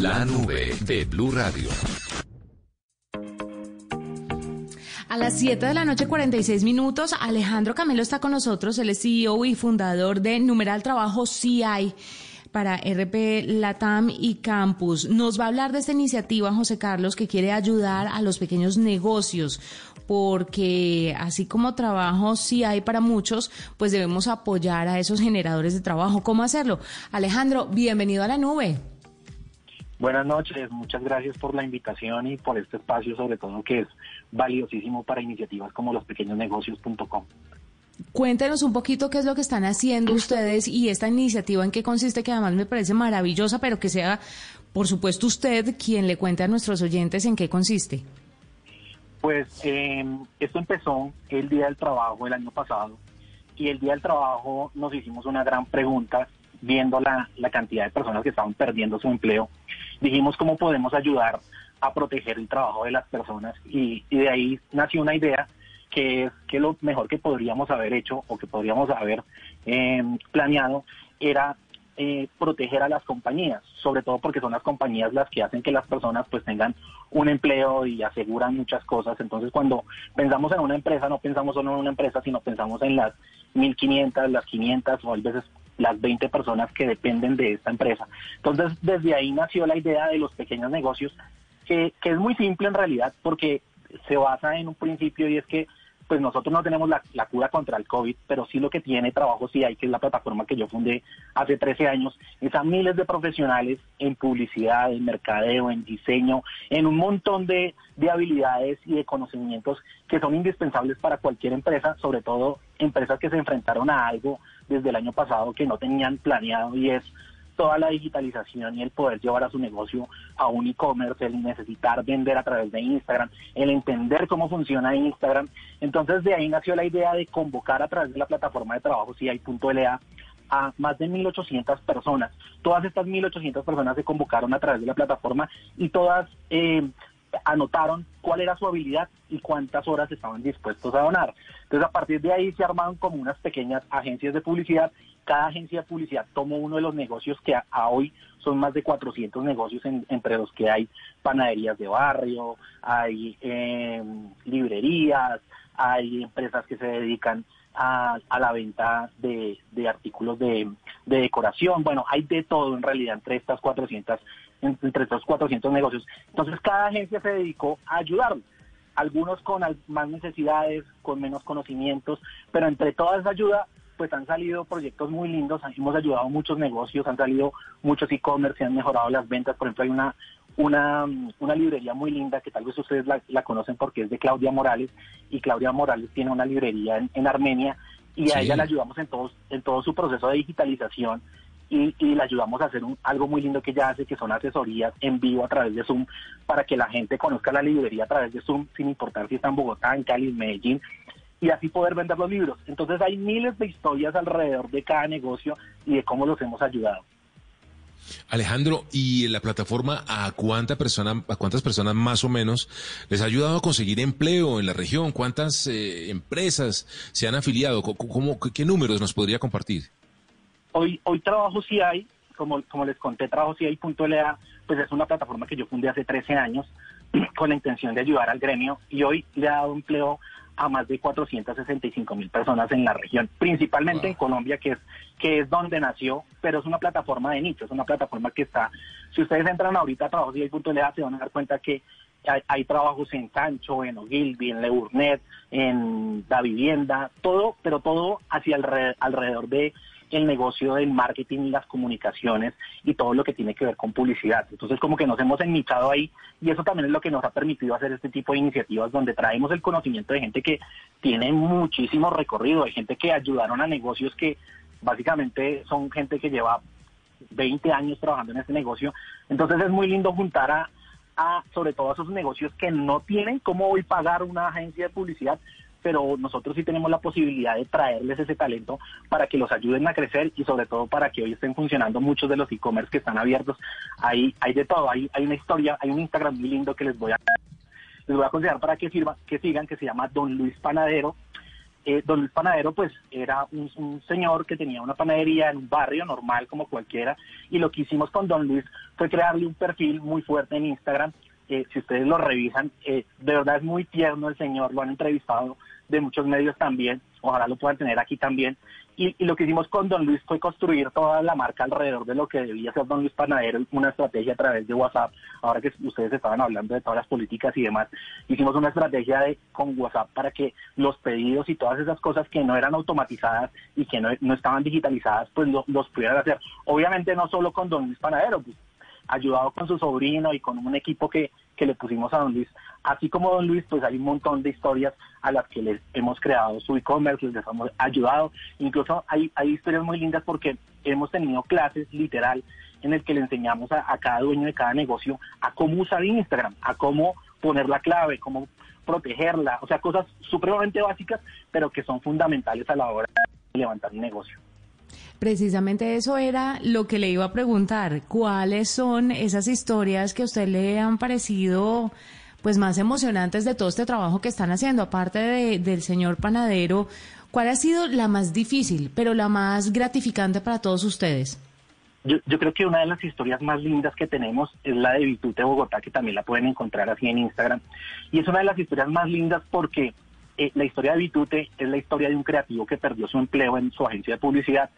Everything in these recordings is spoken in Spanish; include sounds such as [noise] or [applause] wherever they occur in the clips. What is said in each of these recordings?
La nube de Blue Radio. A las 7 de la noche, 46 minutos, Alejandro Camelo está con nosotros, él es CEO y fundador de Numeral Trabajo CI para RP Latam y Campus. Nos va a hablar de esta iniciativa, José Carlos, que quiere ayudar a los pequeños negocios, porque así como trabajo sí hay para muchos, pues debemos apoyar a esos generadores de trabajo. ¿Cómo hacerlo? Alejandro, bienvenido a la nube. Buenas noches, muchas gracias por la invitación y por este espacio, sobre todo que es valiosísimo para iniciativas como lospequeñosnegocios.com. Cuéntenos un poquito qué es lo que están haciendo ustedes y esta iniciativa en qué consiste, que además me parece maravillosa, pero que sea, por supuesto, usted quien le cuente a nuestros oyentes en qué consiste. Pues eh, esto empezó el Día del Trabajo el año pasado y el Día del Trabajo nos hicimos una gran pregunta viendo la, la cantidad de personas que estaban perdiendo su empleo. Dijimos cómo podemos ayudar a proteger el trabajo de las personas y, de ahí nació una idea que es que lo mejor que podríamos haber hecho o que podríamos haber eh, planeado era eh, proteger a las compañías, sobre todo porque son las compañías las que hacen que las personas pues tengan un empleo y aseguran muchas cosas. Entonces cuando pensamos en una empresa, no pensamos solo en una empresa, sino pensamos en las 1.500, las 500 o a veces las 20 personas que dependen de esta empresa. Entonces desde ahí nació la idea de los pequeños negocios, que, que es muy simple en realidad porque se basa en un principio y es que pues nosotros no tenemos la, la, cura contra el COVID, pero sí lo que tiene Trabajo Sí hay, que es la plataforma que yo fundé hace 13 años, es a miles de profesionales en publicidad, en mercadeo, en diseño, en un montón de, de habilidades y de conocimientos que son indispensables para cualquier empresa, sobre todo empresas que se enfrentaron a algo desde el año pasado que no tenían planeado y es toda la digitalización y el poder llevar a su negocio a un e-commerce, el necesitar vender a través de Instagram, el entender cómo funciona Instagram. Entonces de ahí nació la idea de convocar a través de la plataforma de trabajo CI.LA a más de 1.800 personas. Todas estas 1.800 personas se convocaron a través de la plataforma y todas eh, anotaron cuál era su habilidad y cuántas horas estaban dispuestos a donar. Entonces a partir de ahí se armaron como unas pequeñas agencias de publicidad. Cada agencia de publicidad tomó uno de los negocios que a, hoy son más de 400 negocios en, entre los que hay panaderías de barrio, hay eh, librerías, hay empresas que se dedican a, a la venta de, de artículos de, de, decoración. Bueno, hay de todo en realidad entre estas 400, entre estos 400 negocios. Entonces cada agencia se dedicó a ayudarlos. Algunos con más necesidades, con menos conocimientos, pero entre toda esa ayuda pues han salido proyectos muy lindos, hemos ayudado muchos negocios, han salido muchos e-commerce, se han mejorado las ventas, por ejemplo hay una, una, una librería muy linda que tal vez ustedes la, la, conocen porque es de Claudia Morales y Claudia Morales tiene una librería en, en Armenia y a sí. ella le ayudamos en todo, en todo su proceso de digitalización y, y, le ayudamos a hacer un, algo muy lindo que ella hace, que son asesorías en vivo a través de Zoom, para que la gente conozca la librería a través de Zoom, sin importar si está en Bogotá, en Cali, en Medellín, y así poder vender los libros. Entonces hay miles de historias alrededor de cada negocio y de cómo los hemos ayudado. Alejandro, ¿y la plataforma a cuánta persona, a cuántas personas más o menos les ha ayudado a conseguir empleo en la región? ¿Cuántas eh, empresas se han afiliado? ¿Cómo, ¿Qué números nos podría compartir? Hoy, hoy Trabajo sí hay, como, como les conté, Trabajo sí hay.la, pues es una plataforma que yo fundé hace 13 años [clears throat] con la intención de ayudar al gremio y hoy le ha dado empleo a más de 465 mil personas en la región, principalmente wow. en Colombia, que es, que es donde nació, pero es una plataforma de nicho, es una plataforma que está, si ustedes entran ahorita a trabajos.la se van a dar cuenta que hay, hay, trabajos en Sancho, en Ogilvy, en Leurnet, en La Vivienda, todo, pero todo hacia alrededor, alrededor de el negocio del marketing y las comunicaciones y todo lo que tiene que ver con publicidad. Entonces como que nos hemos ennichado ahí y eso también es lo que nos ha permitido hacer este tipo de iniciativas donde traemos el conocimiento de gente que tiene muchísimo recorrido, de gente que ayudaron a negocios que básicamente son gente que lleva 20 años trabajando en este negocio. Entonces es muy lindo juntar a, a sobre todo a esos negocios que no tienen cómo hoy pagar una agencia de publicidad, pero nosotros sí tenemos la posibilidad de traerles ese talento para que los ayuden a crecer y sobre todo para que hoy estén funcionando muchos de los e-commerce que están abiertos. Hay, hay de todo, hay, hay una historia, hay un Instagram muy lindo que les voy a les voy a aconsejar para que, firma, que sigan, que se llama Don Luis Panadero. Eh, don Luis Panadero, pues, era un, señor que tenía una panadería en un barrio normal como cualquiera, y lo que hicimos con Don Luis fue crearle un perfil muy fuerte en Instagram. Eh, si ustedes lo revisan, eh, de verdad es muy tierno el señor, lo han entrevistado de muchos medios también, ojalá lo puedan tener aquí también. Y, y, lo que hicimos con Don Luis fue construir toda la marca alrededor de lo que debía ser Don Luis Panadero, una estrategia a través de WhatsApp, ahora que ustedes estaban hablando de todas las políticas y demás, hicimos una estrategia de, con WhatsApp para que los pedidos y todas esas cosas que no eran automatizadas y que no, no estaban digitalizadas, pues lo, los pudieran hacer. Obviamente no solo con Don Luis Panadero, pues ayudado con su sobrino y con un equipo que, que le pusimos a Don Luis. Así como Don Luis, pues hay un montón de historias a las que les hemos creado su e-commerce, les hemos ayudado. Incluso hay, hay historias muy lindas porque hemos tenido clases literal en el que le enseñamos a, a cada dueño de cada negocio a cómo usar Instagram, a cómo poner la clave, cómo protegerla, o sea, cosas supremamente básicas, pero que son fundamentales a la hora de levantar un negocio. Precisamente eso era lo que le iba a preguntar. ¿Cuáles son esas historias que a usted le han parecido pues más emocionantes de todo este trabajo que están haciendo? Aparte de, del señor panadero, ¿cuál ha sido la más difícil, pero la más gratificante para todos ustedes? Yo, yo creo que una de las historias más lindas que tenemos es la de Vitute Bogotá, que también la pueden encontrar así en Instagram. Y es una de las historias más lindas porque eh, la historia de Vitute es la historia de un creativo que perdió su empleo en su agencia de publicidad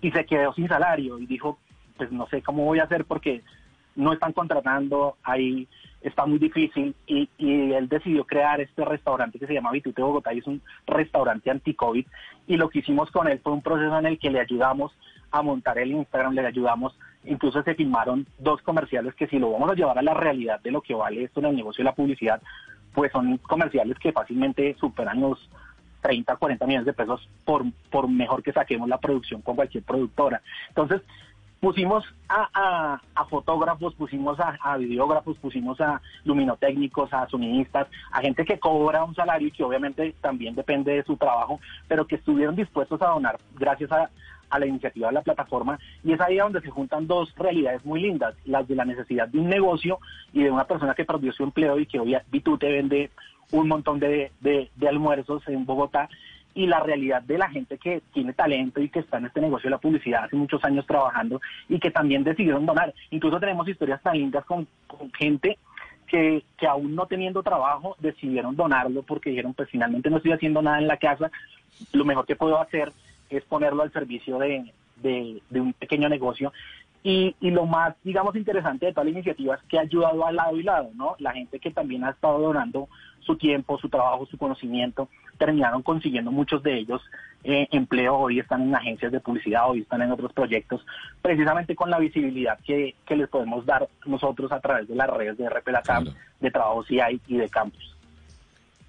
y se quedó sin salario y dijo, pues no sé cómo voy a hacer porque no están contratando, ahí está muy difícil. Y, y él decidió crear este restaurante que se llama Vitute Bogotá y es un restaurante anti-COVID. Y lo que hicimos con él fue un proceso en el que le ayudamos a montar el Instagram, le ayudamos, incluso se filmaron dos comerciales que si lo vamos a llevar a la realidad de lo que vale esto en el negocio de la publicidad, pues son comerciales que fácilmente superan los 30, 40 millones de pesos por, por mejor que saquemos la producción con cualquier productora. Entonces, pusimos a, fotógrafos, pusimos a, videógrafos, pusimos a luminotécnicos, a sonidistas, a gente que cobra un salario y que obviamente también depende de su trabajo, pero que estuvieron dispuestos a donar gracias a, a la iniciativa de la plataforma y es ahí donde se juntan dos realidades muy lindas, las de la necesidad de un negocio y de una persona que perdió su empleo y que hoy Bitute vende un montón de, de, almuerzos en Bogotá y la realidad de la gente que tiene talento y que está en este negocio de la publicidad hace muchos años trabajando y que también decidieron donar. Incluso tenemos historias tan lindas con, con gente que, que aún no teniendo trabajo decidieron donarlo porque dijeron pues finalmente no estoy haciendo nada en la casa, lo mejor que puedo hacer es ponerlo al servicio de, de, de un pequeño negocio y, y, lo más, digamos, interesante de toda la iniciativa es que ha ayudado al lado y lado, ¿no? La gente que también ha estado donando su tiempo, su trabajo, su conocimiento, terminaron consiguiendo muchos de ellos eh, empleo, hoy están en agencias de publicidad, hoy están en otros proyectos, precisamente con la visibilidad que, que les podemos dar nosotros a través de las redes de RP Latam, claro. de Trabajo CI y de Campus.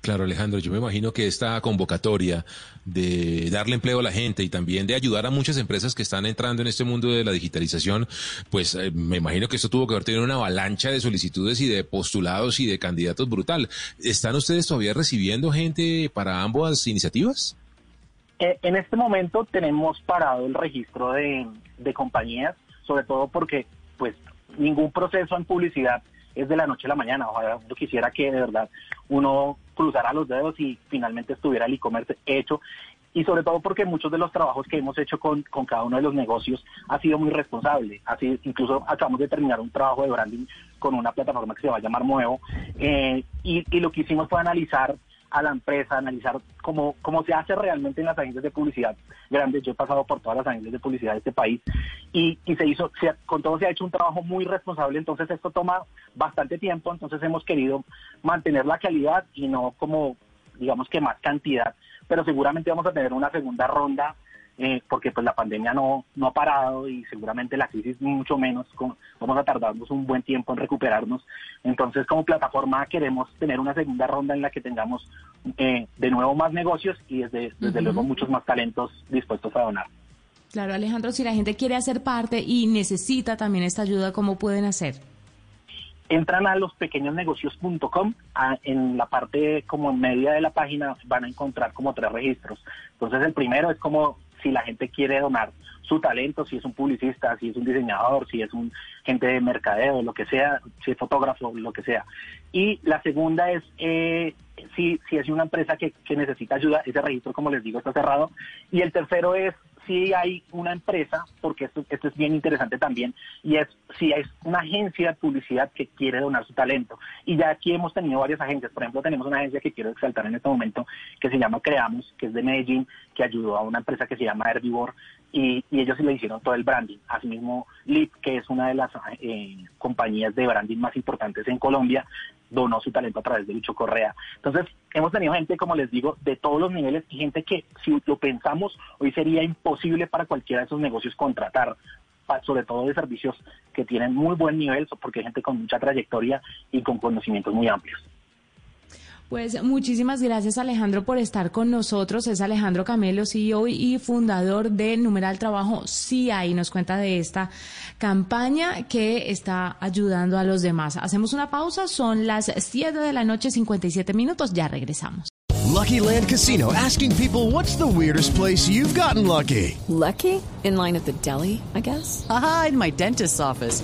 Claro, Alejandro, yo me imagino que esta convocatoria de darle empleo a la gente y también de ayudar a muchas empresas que están entrando en este mundo de la digitalización, pues eh, me imagino que esto tuvo que haber tenido una avalancha de solicitudes y de postulados y de candidatos brutal. ¿Están ustedes todavía recibiendo gente para ambas iniciativas? Eh, en este momento tenemos parado el registro de, de compañías, sobre todo porque pues ningún proceso en publicidad es de la noche a la mañana. Ojalá yo quisiera que de verdad uno cruzara los dedos y finalmente estuviera el e-commerce hecho. Y sobre todo porque muchos de los trabajos que hemos hecho con, con cada uno de los negocios ha sido muy responsable. Así, incluso acabamos de terminar un trabajo de branding con una plataforma que se va a llamar Nuevo. Eh, y, y lo que hicimos fue analizar a la empresa, analizar cómo, cómo se hace realmente en las agencias de publicidad grandes. Yo he pasado por todas las agencias de publicidad de este país y, y se hizo, se, con todo se ha hecho un trabajo muy responsable, entonces esto toma bastante tiempo, entonces hemos querido mantener la calidad y no como, digamos que más cantidad, pero seguramente vamos a tener una segunda ronda eh, porque pues la pandemia no, no ha parado y seguramente la crisis mucho menos, con, vamos a tardarnos un buen tiempo en recuperarnos. Entonces como plataforma queremos tener una segunda ronda en la que tengamos eh, de nuevo más negocios y desde, desde uh -huh. luego muchos más talentos dispuestos a donar. Claro, Alejandro, si la gente quiere hacer parte y necesita también esta ayuda, ¿cómo pueden hacer? Entran a lospequeñosnegocios.com, en la parte como en media de la página van a encontrar como tres registros. Entonces el primero es como si la gente quiere donar su talento, si es un publicista, si es un diseñador, si es un gente de mercadeo, lo que sea, si es fotógrafo, lo que sea. Y la segunda es eh, si, si es una empresa que, que necesita ayuda, ese registro, como les digo, está cerrado. Y el tercero es si hay una empresa, porque esto, esto es bien interesante también, y es si es una agencia de publicidad que quiere donar su talento. Y ya aquí hemos tenido varias agencias, por ejemplo, tenemos una agencia que quiero exaltar en este momento, que se llama Creamos, que es de Medellín, que ayudó a una empresa que se llama Herbivore, y, y ellos le hicieron todo el branding. Asimismo, Lip, que es una de las eh, compañías de branding más importantes en Colombia, donó su talento a través de Lucho Correa. Entonces, hemos tenido gente, como les digo, de todos los niveles y gente que, si lo pensamos, hoy sería imposible para cualquiera de esos negocios contratar sobre todo de servicios que tienen muy buen nivel, porque hay gente con mucha trayectoria y con conocimientos muy amplios. Pues muchísimas gracias Alejandro por estar con nosotros. Es Alejandro Camelo, CEO y fundador de Numeral Trabajo CIA y nos cuenta de esta campaña que está ayudando a los demás. Hacemos una pausa, son las 7 de la noche 57 minutos, ya regresamos. Lucky Land Casino asking people what's the weirdest place you've gotten lucky. Lucky? In line at the deli, I guess. Aha, in my dentist's office.